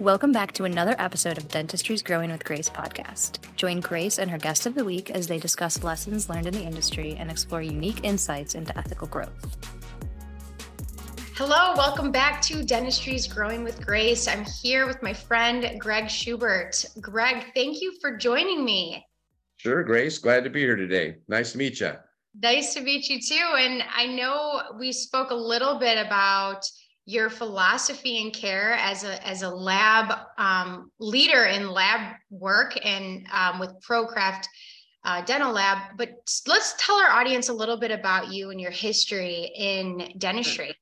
Welcome back to another episode of Dentistry's Growing with Grace podcast. Join Grace and her guest of the week as they discuss lessons learned in the industry and explore unique insights into ethical growth. Hello, welcome back to Dentistry's Growing with Grace. I'm here with my friend Greg Schubert. Greg, thank you for joining me. Sure, Grace. Glad to be here today. Nice to meet you. Nice to meet you too. And I know we spoke a little bit about your philosophy and care as a as a lab um, leader in lab work and um, with ProCraft uh, Dental Lab. But let's tell our audience a little bit about you and your history in dentistry.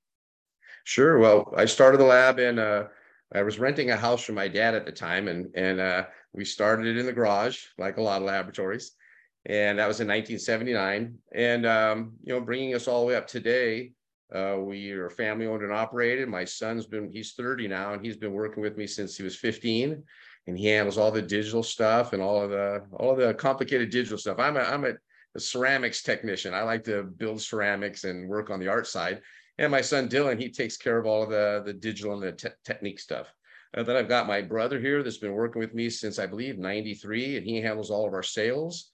Sure. Well, I started the lab and uh, I was renting a house from my dad at the time, and and uh, we started it in the garage, like a lot of laboratories. And that was in 1979. And um, you know, bringing us all the way up today uh, we are family owned and operated. My son's been, he's 30 now, and he's been working with me since he was 15. And he handles all the digital stuff and all of the all of the complicated digital stuff. I'm a I'm a, a ceramics technician. I like to build ceramics and work on the art side. And my son Dylan, he takes care of all of the the digital and the te- technique stuff. And then I've got my brother here that's been working with me since I believe 93, and he handles all of our sales.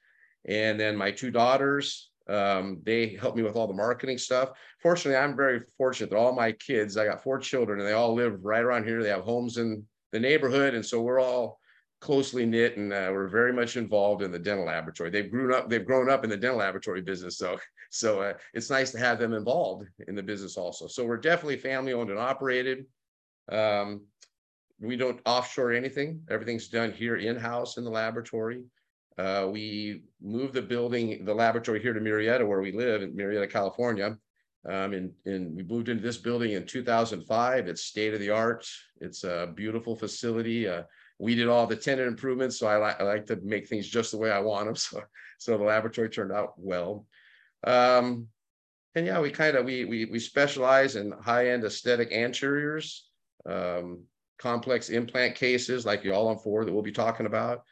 And then my two daughters, um, they help me with all the marketing stuff. Fortunately, I'm very fortunate that all my kids, I got four children and they all live right around here. They have homes in the neighborhood. And so we're all closely knit and uh, we're very much involved in the dental laboratory. They've grown up, they've grown up in the dental laboratory business. So, so uh, it's nice to have them involved in the business also. So we're definitely family owned and operated. Um, we don't offshore anything. Everything's done here in-house in the laboratory. Uh, we moved the building, the laboratory here to Murrieta, where we live in Murrieta, California. Um, and, and we moved into this building in 2005. It's state of the art. It's a beautiful facility. Uh, we did all the tenant improvements, so I, li- I like to make things just the way I want them. So, so the laboratory turned out well. Um, and yeah, we kind of we we we specialize in high-end aesthetic anteriors, um, complex implant cases like the all-on-four that we'll be talking about.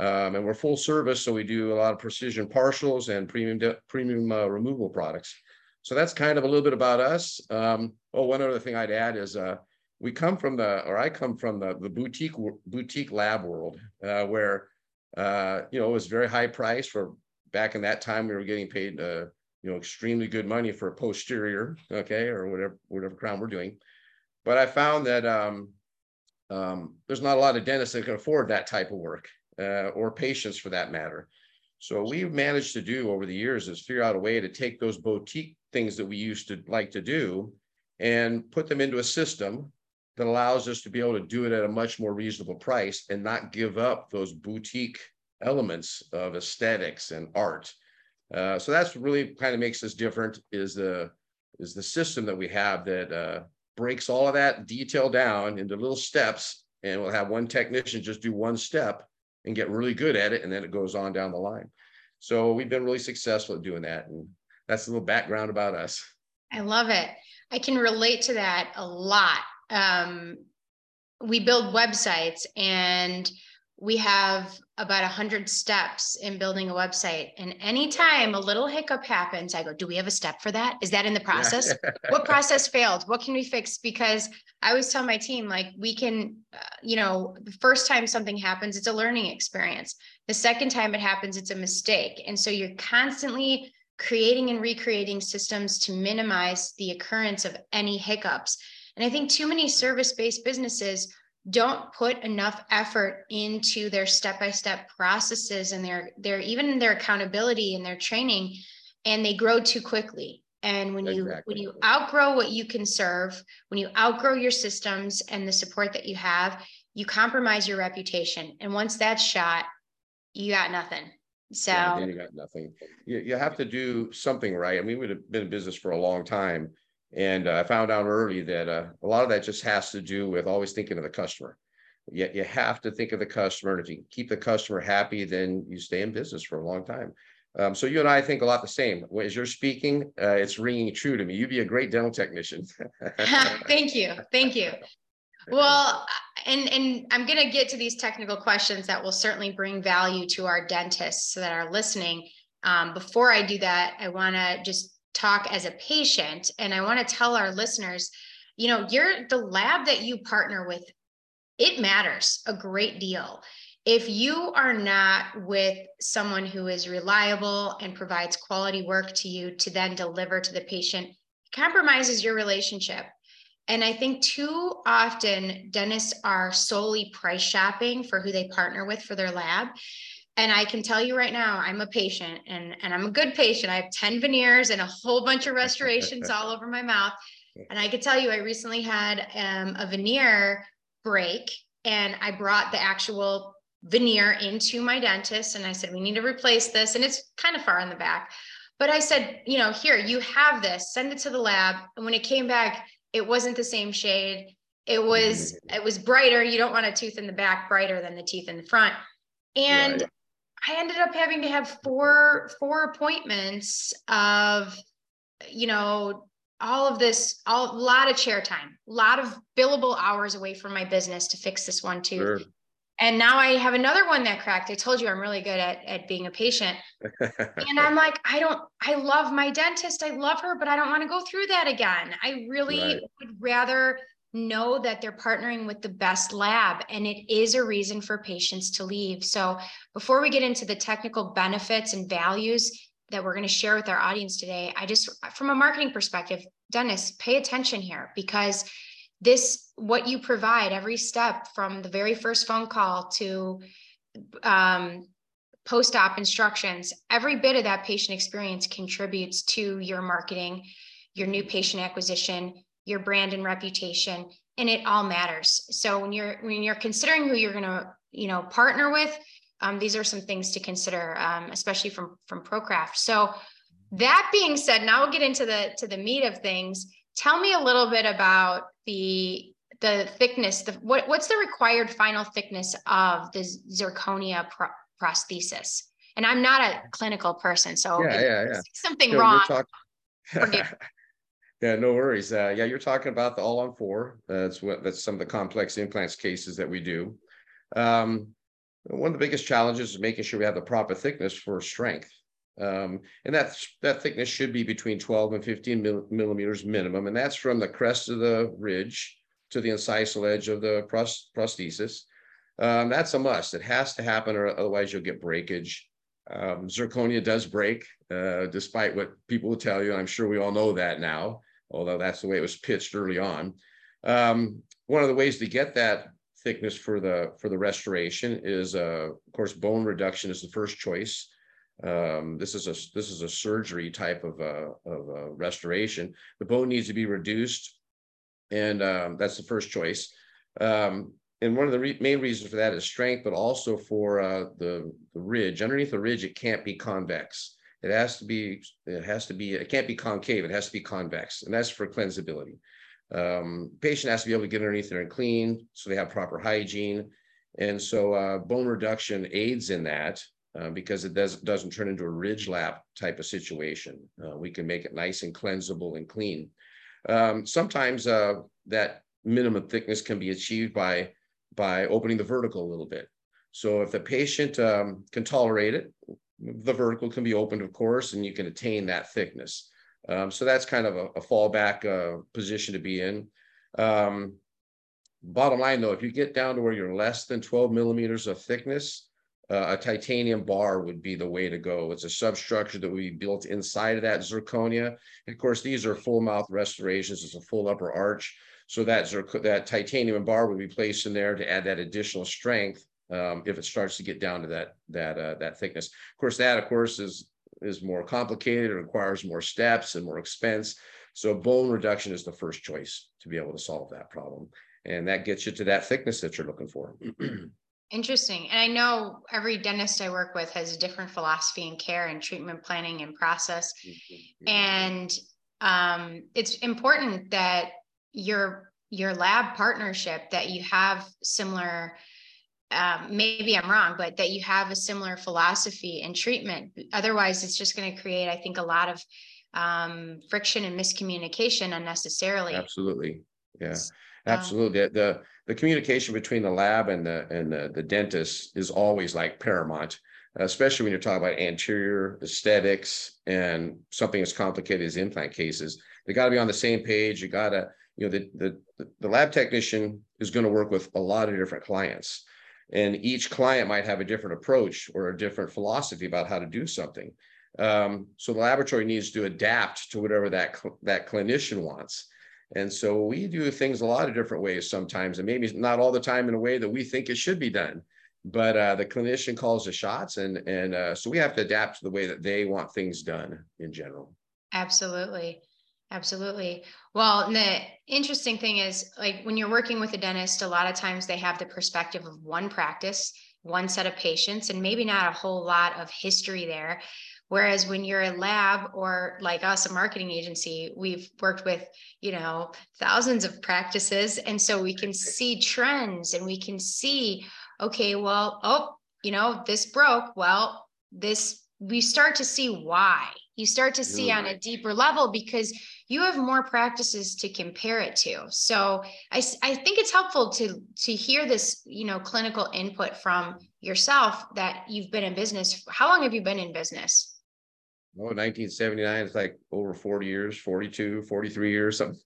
Um, and we're full service, so we do a lot of precision partials and premium premium uh, removal products. So that's kind of a little bit about us. Um, oh, one other thing I'd add is uh, we come from the, or I come from the, the boutique boutique lab world, uh, where uh, you know it was very high price for back in that time. We were getting paid, uh, you know, extremely good money for a posterior, okay, or whatever whatever crown we're doing. But I found that um, um, there's not a lot of dentists that can afford that type of work uh, or patients for that matter. So we've managed to do over the years is figure out a way to take those boutique things that we used to like to do and put them into a system that allows us to be able to do it at a much more reasonable price and not give up those boutique elements of aesthetics and art. Uh, so that's really kind of makes us different is the is the system that we have that uh, breaks all of that detail down into little steps and we'll have one technician just do one step and get really good at it. And then it goes on down the line. So we've been really successful at doing that. And that's a little background about us. I love it. I can relate to that a lot. Um, we build websites and we have about 100 steps in building a website. And anytime a little hiccup happens i go do we have a step for that? Is that in the process? Yeah. what process failed? What can we fix? Because i always tell my team like we can uh, you know the first time something happens it's a learning experience. The second time it happens it's a mistake. And so you're constantly creating and recreating systems to minimize the occurrence of any hiccups. And i think too many service-based businesses don't put enough effort into their step-by-step processes and their their even their accountability and their training and they grow too quickly. And when you when you outgrow what you can serve when you outgrow your systems and the support that you have you compromise your reputation. And once that's shot you got nothing. So yeah, you got nothing. You, you have to do something right. I mean, we've been in business for a long time and uh, I found out early that uh, a lot of that just has to do with always thinking of the customer. Yet you have to think of the customer. And if you keep the customer happy, then you stay in business for a long time. Um, so you and I think a lot the same. As you're speaking, uh, it's ringing true to me. You'd be a great dental technician. Thank you. Thank you. Well, and and I'm going to get to these technical questions that will certainly bring value to our dentists that are listening. Um, before I do that, I want to just talk as a patient and i want to tell our listeners you know you're the lab that you partner with it matters a great deal. If you are not with someone who is reliable and provides quality work to you to then deliver to the patient, compromises your relationship. And I think too often dentists are solely price shopping for who they partner with for their lab. And I can tell you right now, I'm a patient and, and I'm a good patient. I have 10 veneers and a whole bunch of restorations all over my mouth. And I could tell you, I recently had um, a veneer break and I brought the actual veneer into my dentist and I said, we need to replace this. And it's kind of far in the back. But I said, you know, here, you have this, send it to the lab. And when it came back, it wasn't the same shade. It was, mm-hmm. it was brighter. You don't want a tooth in the back brighter than the teeth in the front. And right. I ended up having to have four, four appointments of, you know, all of this, a lot of chair time, a lot of billable hours away from my business to fix this one too. Sure. And now I have another one that cracked. I told you I'm really good at, at being a patient. and I'm like, I don't, I love my dentist. I love her, but I don't want to go through that again. I really right. would rather know that they're partnering with the best lab and it is a reason for patients to leave. So before we get into the technical benefits and values, that we're going to share with our audience today, I just, from a marketing perspective, dentists, pay attention here because this, what you provide every step from the very first phone call to um, post op instructions, every bit of that patient experience contributes to your marketing, your new patient acquisition, your brand and reputation, and it all matters. So when you're when you're considering who you're going to you know partner with, um, these are some things to consider, um, especially from from ProCraft. So that being said, now we'll get into the to the meat of things. Tell me a little bit about the the thickness. The what what's the required final thickness of the zirconia pro- prosthesis? And I'm not a clinical person, so yeah, yeah, yeah. something so wrong. Yeah, no worries. Uh, yeah, you're talking about the all on four. That's what that's some of the complex implants cases that we do. Um, one of the biggest challenges is making sure we have the proper thickness for strength. Um, and that, that thickness should be between 12 and 15 mil, millimeters minimum. And that's from the crest of the ridge to the incisal edge of the prosthesis. Um, that's a must. It has to happen or otherwise you'll get breakage. Um, zirconia does break, uh, despite what people will tell you. I'm sure we all know that now, although that's the way it was pitched early on. Um, one of the ways to get that thickness for the for the restoration is, uh, of course, bone reduction is the first choice. Um, this is a this is a surgery type of uh, of uh, restoration. The bone needs to be reduced, and um, that's the first choice. Um, and one of the re main reasons for that is strength, but also for uh, the the ridge. Underneath the ridge, it can't be convex. It has to be. It has to be. It can't be concave. It has to be convex, and that's for cleansability. Um, patient has to be able to get underneath there and clean, so they have proper hygiene. And so uh, bone reduction aids in that uh, because it does, doesn't turn into a ridge lap type of situation. Uh, we can make it nice and cleansable and clean. Um, sometimes uh, that minimum thickness can be achieved by, by opening the vertical a little bit. So if the patient um, can tolerate it, the vertical can be opened, of course, and you can attain that thickness. Um, so that's kind of a, a fallback uh, position to be in. Um, bottom line though, if you get down to where you're less than 12 millimeters of thickness, uh, a titanium bar would be the way to go. It's a substructure that we built inside of that zirconia. And of course, these are full mouth restorations. It's a full upper arch. So that, that titanium bar would be placed in there to add that additional strength um, if it starts to get down to that, that, uh, that thickness. Of course, that, of course, is is more complicated, it requires more steps and more expense. So bone reduction is the first choice to be able to solve that problem. And that gets you to that thickness that you're looking for. Interesting. And I know every dentist I work with has a different philosophy in care and treatment planning and process. Mm-hmm. And um, it's important that your your lab partnership that you have similar um, maybe I'm wrong, but that you have a similar philosophy and treatment. Otherwise, it's just going to create, I think, a lot of um, friction and miscommunication unnecessarily. Absolutely. Yeah. Um, Absolutely. Um, the, the communication between the lab and the and the, the dentist is always like paramount, especially when you're talking about anterior aesthetics and something as complicated as implant cases. They got to be on the same page. You got to you know, the, the, the lab technician is going to work with a lot of different clients. And each client might have a different approach or a different philosophy about how to do something. Um, so the laboratory needs to adapt to whatever that, that clinician wants. And so we do things a lot of different ways sometimes, and maybe not all the time in a way that we think it should be done. But uh, the clinician calls the shots, and and uh, so we have to adapt to the way that they want things done in general. Absolutely. Absolutely. Well, the interesting thing is like when you're working with a dentist, a lot of times they have the perspective of one practice, one set of patients, and maybe not a whole lot of history there. Whereas when you're a lab or like us, a marketing agency, we've worked with, you know, thousands of practices. And so we can see trends and we can see, okay, well, oh, you know, this broke. Well, this, we start to see why. You start to see on a deeper level because you have more practices to compare it to. So I, I think it's helpful to to hear this, you know, clinical input from yourself that you've been in business. How long have you been in business? Oh, 1979 it's like over 40 years 42 43 years something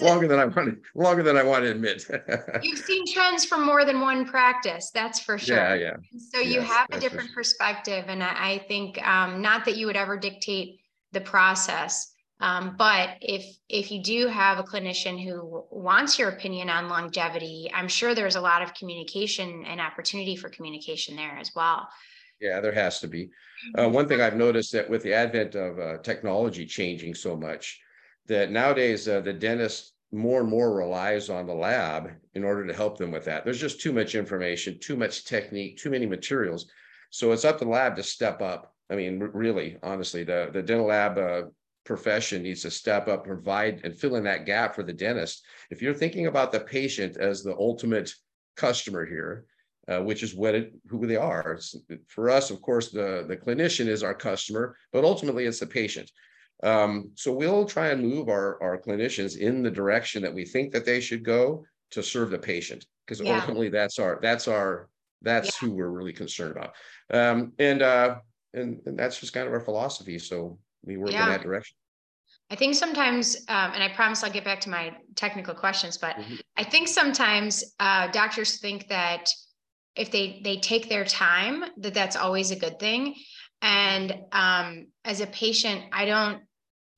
longer than i wanted longer than i want to admit. You've seen trends from more than one practice that's for sure. Yeah yeah. So you have a different perspective and I, I think um, not that you would ever dictate the process um, but if if you do have a clinician who wants your opinion on longevity, I'm sure there's a lot of communication and opportunity for communication there as well. Yeah, there has to be. Uh, mm-hmm. one thing I've noticed that with the advent of uh, technology changing so much, that nowadays uh, the dentist more and more relies on the lab in order to help them with that. There's just too much information, too much technique, too many materials. So it's up to the lab to step up. I mean, really, honestly, the, the dental lab uh, profession needs to step up, provide and fill in that gap for the dentist. If you're thinking about the patient as the ultimate customer here, uh, which is what it, who they are. It's, for us, of course, the, the clinician is our customer, but ultimately it's the patient. Um, so we'll try and move our, our clinicians in the direction that we think that they should go to serve the patient, because yeah. ultimately that's our that's our that's yeah. who we're really concerned about. Um, and, uh, and and that's just kind of our philosophy. So we work yeah. in that direction. I think sometimes, um, and I promise I'll get back to my technical questions, but mm-hmm. I think sometimes uh, doctors think that if they they take their time, that that's always a good thing. And um, as a patient, I don't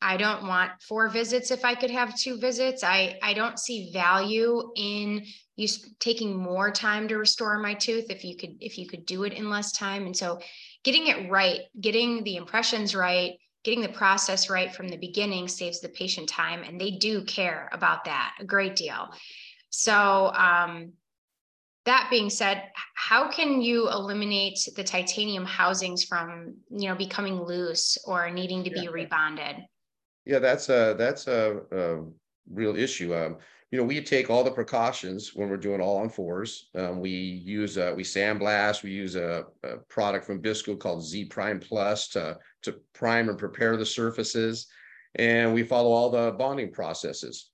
I don't want four visits if I could have two visits. I I don't see value in you taking more time to restore my tooth if you could if you could do it in less time. And so, getting it right, getting the impressions right getting the process right from the beginning saves the patient time and they do care about that a great deal so um, that being said how can you eliminate the titanium housings from you know becoming loose or needing to yeah. be rebonded yeah that's a that's a, a real issue um, you know, we take all the precautions when we're doing all on fours. Um, we use, uh, we sandblast, we use a, a, product from Bisco called Z Prime Plus to, to prime and prepare the surfaces. And we follow all the bonding processes.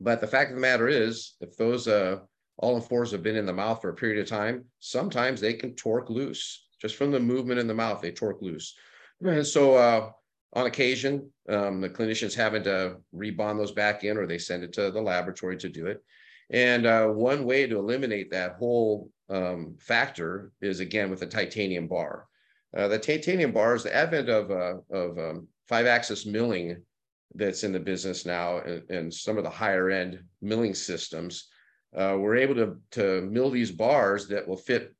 But the fact of the matter is, if those uh, all on fours have been in the mouth for a period of time, sometimes they can torque loose just from the movement in the mouth, they torque loose. And so uh, on occasion, um, the clinicians having to rebond those back in or they send it to the laboratory to do it. And uh, one way to eliminate that whole um, factor is again with a titanium bar. Uh, the titanium bar is the advent of, uh, of um, five axis milling that's in the business now and, and some of the higher end milling systems, uh, we're able to, to mill these bars that will fit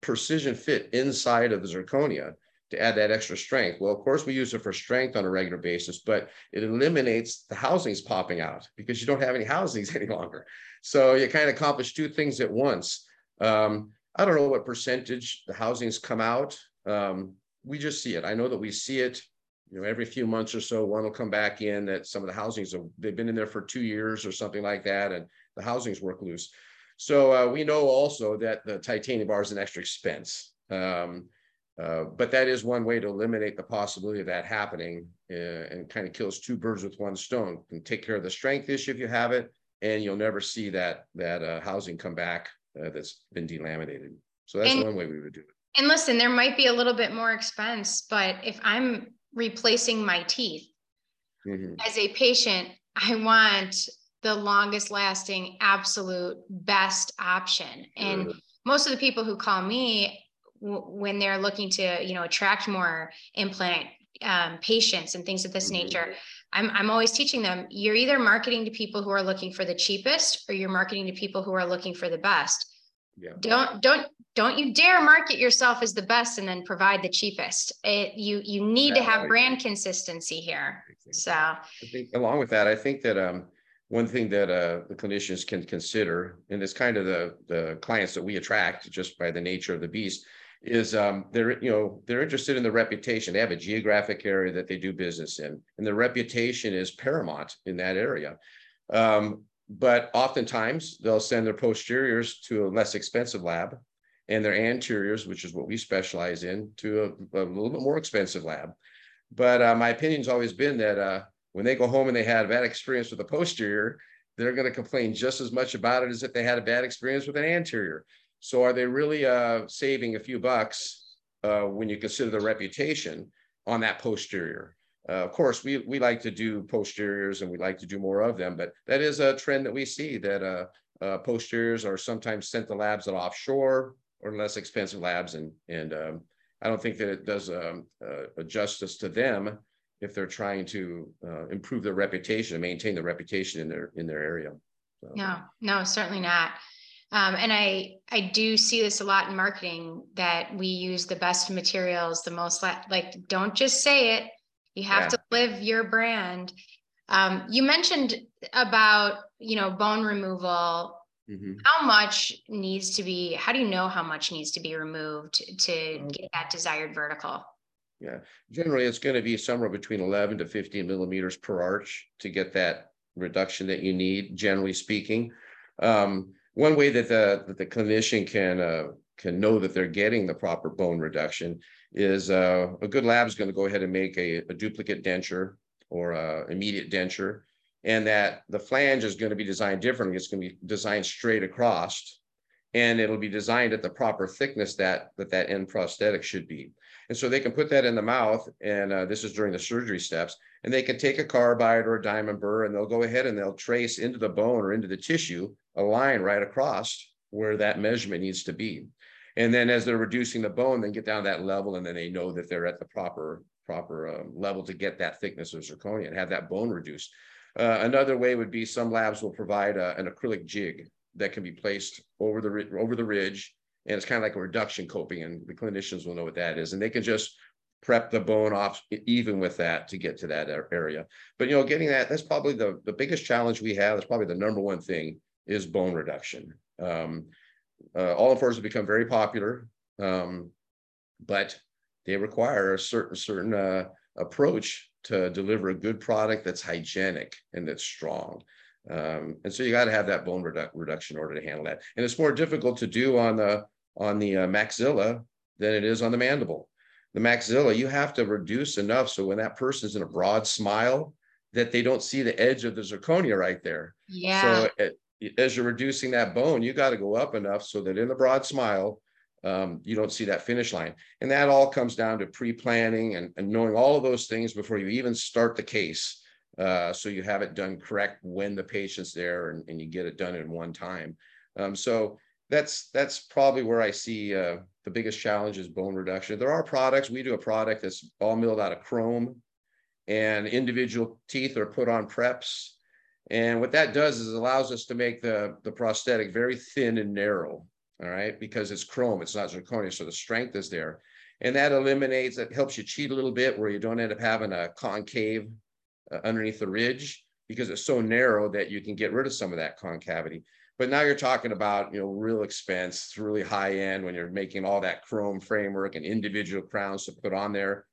precision fit inside of the zirconia to add that extra strength. Well, of course, we use it for strength on a regular basis, but it eliminates the housings popping out because you don't have any housings any longer. So you kind of accomplish two things at once. Um, I don't know what percentage the housings come out. Um, we just see it. I know that we see it. You know, every few months or so, one will come back in that some of the housings have, they've been in there for two years or something like that, and the housings work loose. So uh, we know also that the titanium bar is an extra expense. Um, uh, but that is one way to eliminate the possibility of that happening uh, and kind of kills two birds with one stone. And take care of the strength issue if you have it, and you'll never see that that uh, housing come back uh, that's been delaminated. So that's and, one way we would do it. And listen, there might be a little bit more expense, but if I'm replacing my teeth mm-hmm. as a patient, I want the longest lasting, absolute best option. And Sure. most of the people who call me w- when they're looking to, you know, attract more implant um, patients and things of this Mhm. nature, I'm, I'm always teaching them you're either marketing to people who are looking for the cheapest or you're marketing to people who are looking for the best. Yeah. Don't don't don't you dare market yourself as the best and then provide the cheapest. It you you need to have brand consistency here. So I think along with that, I think that um, one thing that uh, the clinicians can consider, and it's kind of the the clients that we attract just by the nature of the beast, is um, they're you know they're interested in the reputation. They have a geographic area that they do business in, and the reputation is paramount in that area. Um, but oftentimes they'll send their posteriors to a less expensive lab, and their anteriors, which is what we specialize in, to a, a little bit more expensive lab. But uh, my opinion's always been that uh, when they go home and they had a bad experience with a posterior, they're going to complain just as much about it as if they had a bad experience with an anterior. So are they really uh, saving a few bucks uh, when you consider the reputation on that posterior? Uh, of course, we we like to do posteriors and we like to do more of them, but that is a trend that we see that uh, uh, posteriors are sometimes sent to labs that are offshore or less expensive labs, and and um, I don't think that it does um, uh, a justice to them if they're trying to uh, improve their reputation and maintain the reputation in their in their area. So, no, no, certainly not. Um, and I I do see this a lot in marketing that we use the best materials, the most la- like don't just say it. You have Yeah. to live your brand. Um, you mentioned about you know bone removal mhm. how much needs to be how do you know how much needs to be removed to Um, get that desired vertical Yeah, generally, it's going to be somewhere between 11 to 15 millimeters per arch to get that reduction that you need, generally speaking. Um, one way that the, that the clinician can, uh, can know that they're getting the proper bone reduction is, uh, a good lab is going to go ahead and make a, a duplicate denture or a immediate denture. And that the flange is going to be designed differently. It's going to be designed straight across. And it'll be designed at the proper thickness that, that that end prosthetic should be. And so they can put that in the mouth, and uh, this is during the surgery steps, and they can take a carbide or a diamond burr, and they'll go ahead and they'll trace into the bone or into the tissue a line right across where that measurement needs to be. And then as they're reducing the bone, they get down that level, and then they know that they're at the proper proper um, level to get that thickness of zirconia and have that bone reduced. Uh, another way would be some labs will provide a, an acrylic jig that can be placed over the over the ridge and it's kind of like a reduction coping and the clinicians will know what that is and they can just prep the bone off even with that to get to that area. But you know getting that that's probably the the biggest challenge we have that's probably the number one thing is bone reduction. Um uh, all on fours have become very popular um but they require a certain certain uh approach to deliver a good product that's hygienic and that's strong. Um, and so you got to have that bone redu- reduction in order to handle that. And it's more difficult to do on the on the uh, maxilla than it is on the mandible. The maxilla, you have to reduce enough so when that person's in a broad smile, that they don't see the edge of the zirconia right there. yeah So it, as you're reducing that bone, you got to go up enough so that in the broad smile, um, you don't see that finish line. And that all comes down to pre-planning and, and knowing all of those things before you even start the case. Uh, so you have it done correct when the patient's there and, and you get it done in one time. Um, so that's that's probably where I see uh, the biggest challenge is bone reduction. There are products. We do a product that's all milled out of chrome, and individual teeth are put on preps. And what that does is allows us to make the the prosthetic very thin and narrow. All right, because it's chrome, it's not zirconia, so the strength is there, and that eliminates. It helps you cheat a little bit where you don't end up having a concave uh, underneath the ridge because it's so narrow that you can get rid of some of that concavity. But now you're talking about, you know, real expense, it's really high end when you're making all that chrome framework and individual crowns to put on there.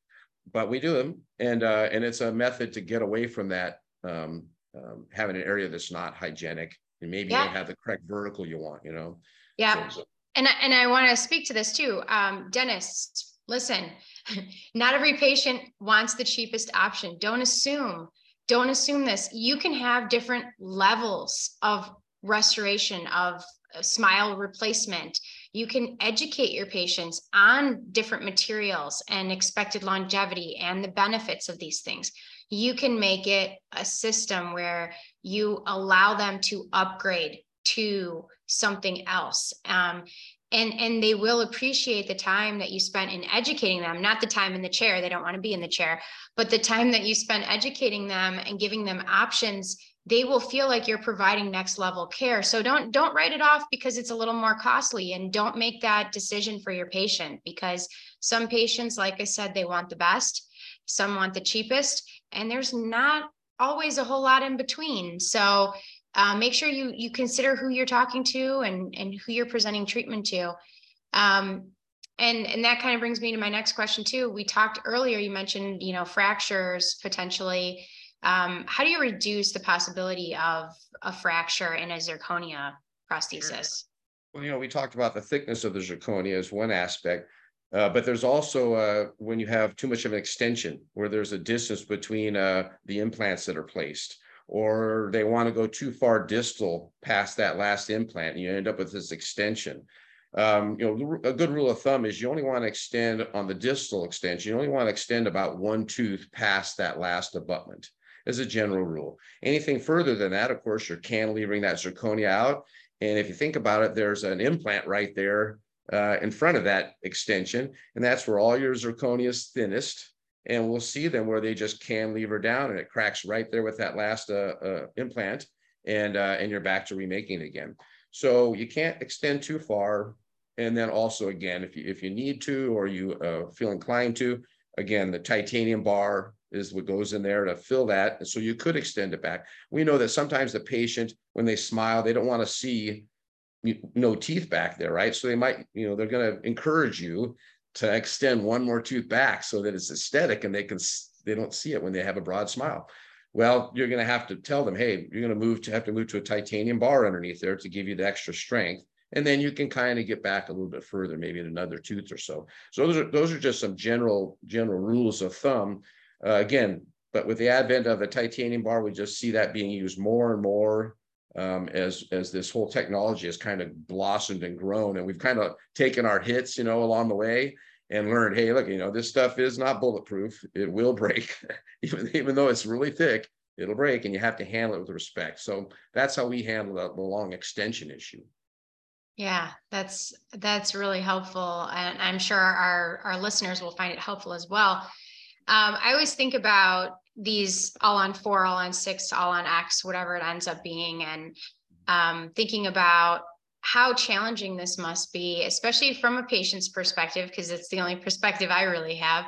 But we do them, and uh, and it's a method to get away from that um, um, having an area that's not hygienic and maybe you don't have the correct vertical you want, you know. yeah So- and I, and I want to speak to this too. Um, dentists, listen, not every patient wants the cheapest option. Don't assume, don't assume this. You can have different levels of restoration of smile replacement. You can educate your patients on different materials and expected longevity and the benefits of these things. You can make it a system where you allow them to upgrade to something else. Um, and and they will appreciate the time that you spent in educating them not the time in the chair they don't want to be in the chair but the time that you spend educating them and giving them options they will feel like you're providing next level care. So don't don't write it off because it's a little more costly and don't make that decision for your patient because some patients like i said they want the best some want the cheapest and there's not always a whole lot in between. So uh, make sure you you consider who you're talking to and and who you're presenting treatment to. Um, and and that kind of brings me to my next question too. We talked earlier you mentioned you know fractures potentially um, how do you reduce the possibility of a fracture in a zirconia prosthesis? Well you know we talked about the thickness of the zirconia as one aspect uh, but there's also uh, when you have too much of an extension where there's a distance between uh, the implants that are placed or they want to go too far distal past that last implant and you end up with this extension. Um, you know, a good rule of thumb is you only want to extend on the distal extension, you only want to extend about one tooth past that last abutment as a general rule. Anything further than that, of course, you're cantilevering that zirconia out. And if you think about it, there's an implant right there uh, in front of that extension, and that's where all your zirconia is thinnest and we'll see them where they just cantilever down and it cracks right there with that last uh, uh, implant and uh, and you're back to remaking again. So you can't extend too far. And then also again, if you if you need to or you uh, feel inclined to, again, the titanium bar is what goes in there to fill that. And so you could extend it back. We know that sometimes the patient, when they smile, they don't want to see no teeth back there, right? So they might, you know, they're going to encourage you to extend one more tooth back so that it's aesthetic and they can they don't see it when they have a broad smile. Well, you're going to have to tell them, hey, you're going to move to have to move to a titanium bar underneath there to give you the extra strength. And then you can kind of get back a little bit further, maybe in another tooth or so. So those are those are just some general general rules of thumb. Uh, again, but with the advent of the titanium bar, we just see that being used more and more um, as as this whole technology has kind of blossomed and grown, and we've kind of taken our hits, you know, along the way and learned, hey, look, you know, this stuff is not bulletproof. It will break, even even though it's really thick. It'll break, and you have to handle it with respect. So that's how we handle the, the long extension issue. Yeah, that's that's really helpful, and I'm sure our our listeners will find it helpful as well. Um, I always think about these all on four, all on six, all on X, whatever it ends up being, and um, thinking about how challenging this must be, especially from a patient's perspective, because it's the only perspective I really have.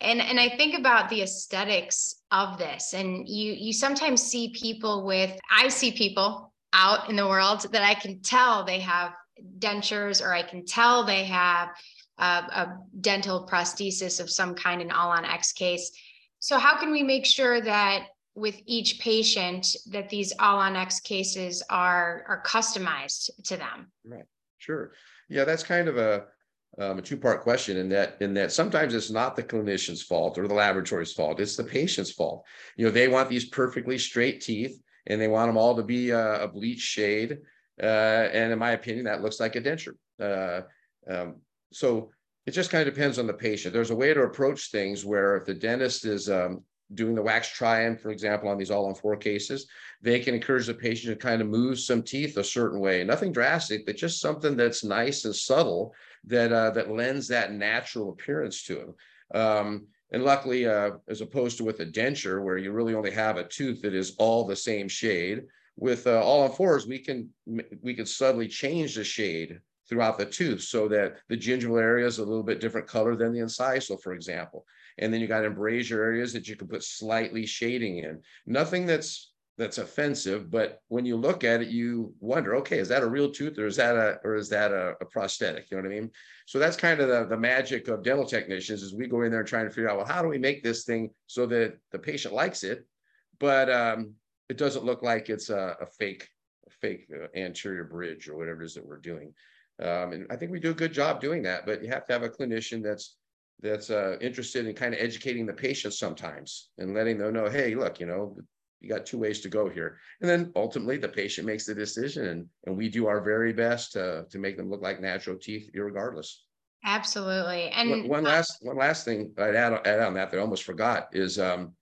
And, and I think about the aesthetics of this, and you you sometimes see people with I see people out in the world that I can tell they have dentures, or I can tell they have a, a dental prosthesis of some kind, an all on X case, so how can we make sure that with each patient that these all on X cases are are customized to them? Right. Sure. Yeah, that's kind of a um, a two part question in that in that sometimes it's not the clinician's fault or the laboratory's fault it's the patient's fault you know they want these perfectly straight teeth and they want them all to be a, a bleach shade uh, and in my opinion that looks like a denture uh, um, so it just kind of depends on the patient. There's a way to approach things where if the dentist is um, doing the wax try-in, for example, on these all on four cases, they can encourage the patient to kind of move some teeth a certain way. Nothing drastic, but just something that's nice and subtle that uh, that lends that natural appearance to them. Um, and luckily, uh, as opposed to with a denture where you really only have a tooth that is all the same shade, with uh, all on fours, we can we can subtly change the shade throughout the tooth so that the gingival area is a little bit different color than the incisal, for example. And then you got embrasure areas that you can put slightly shading in. Nothing that's that's offensive, but when you look at it, you wonder, okay, is that a real tooth or is that a or is that a, a prosthetic? You know what I mean? So that's kind of the, the magic of dental technicians is we go in there and trying to figure out, well, how do we make this thing so that the patient likes it, but um, it doesn't look like it's a, a fake, a fake uh, anterior bridge or whatever it is that we're doing. Um, and I think we do a good job doing that, but you have to have a clinician that's that's uh, interested in kind of educating the patient sometimes and letting them know, hey, look, you know, you got two ways to go here. And then ultimately the patient makes the decision and, and we do our very best to, to make them look like natural teeth, regardless. Absolutely. And one, one last one last thing I'd add, add on that that I almost forgot is um,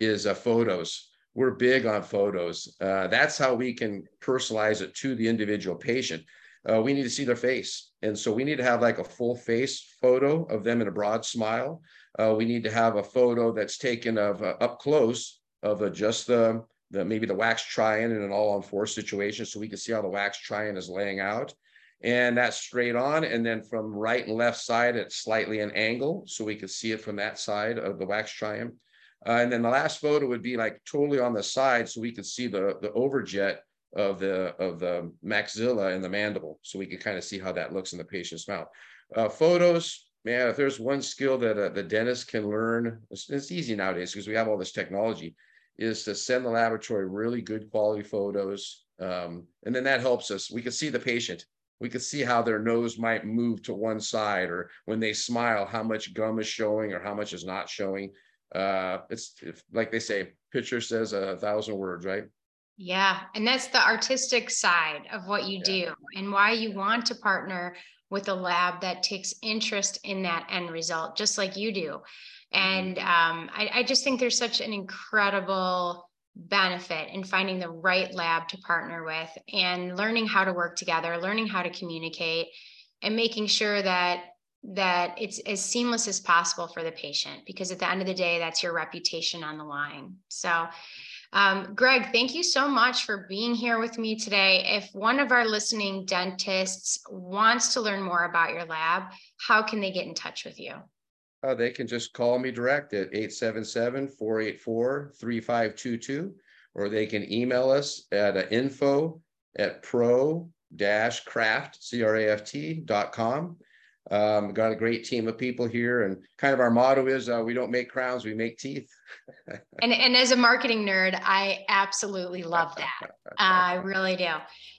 is uh, photos we're big on photos. Uh, that's how we can personalize it to the individual patient. Uh, we need to see their face. And so we need to have like a full face photo of them in a broad smile. Uh, we need to have a photo that's taken of uh, up close of uh, just the, the maybe the wax try-in in an all on four situation. So we can see how the wax try-in is laying out and that's straight on. And then from right and left side, it's slightly an angle. So we can see it from that side of the wax try-in. Uh, and then the last photo would be like totally on the side. So we could see the, the overjet of the, of the maxilla and the mandible. So we can kind of see how that looks in the patient's mouth. Uh, photos, man, if there's one skill that uh, the dentist can learn, it's, it's easy nowadays because we have all this technology, is to send the laboratory really good quality photos. Um, and then that helps us. We can see the patient we could see how their nose might move to one side or when they smile how much gum is showing or how much is not showing uh it's if, like they say picture says a thousand words right yeah and that's the artistic side of what you yeah. do and why you want to partner with a lab that takes interest in that end result just like you do mm-hmm. and um, I, I just think there's such an incredible benefit in finding the right lab to partner with and learning how to work together learning how to communicate and making sure that that it's as seamless as possible for the patient because at the end of the day that's your reputation on the line so um, greg thank you so much for being here with me today if one of our listening dentists wants to learn more about your lab how can they get in touch with you uh, they can just call me direct at 877-484-3522, or they can email us at uh, info at pro-craft, C-R-A-F-T dot com. Um, got a great team of people here, and kind of our motto is uh, we don't make crowns, we make teeth. and, and as a marketing nerd, I absolutely love that. I really do.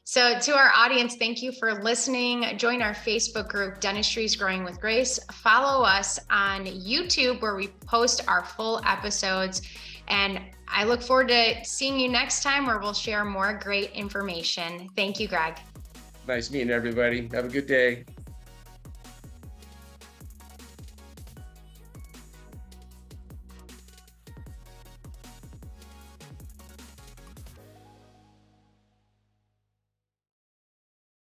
So, to our audience, thank you for listening. Join our Facebook group, Dentistry is Growing with Grace. Follow us on YouTube, where we post our full episodes. And I look forward to seeing you next time, where we'll share more great information. Thank you, Greg. Nice meeting everybody. Have a good day.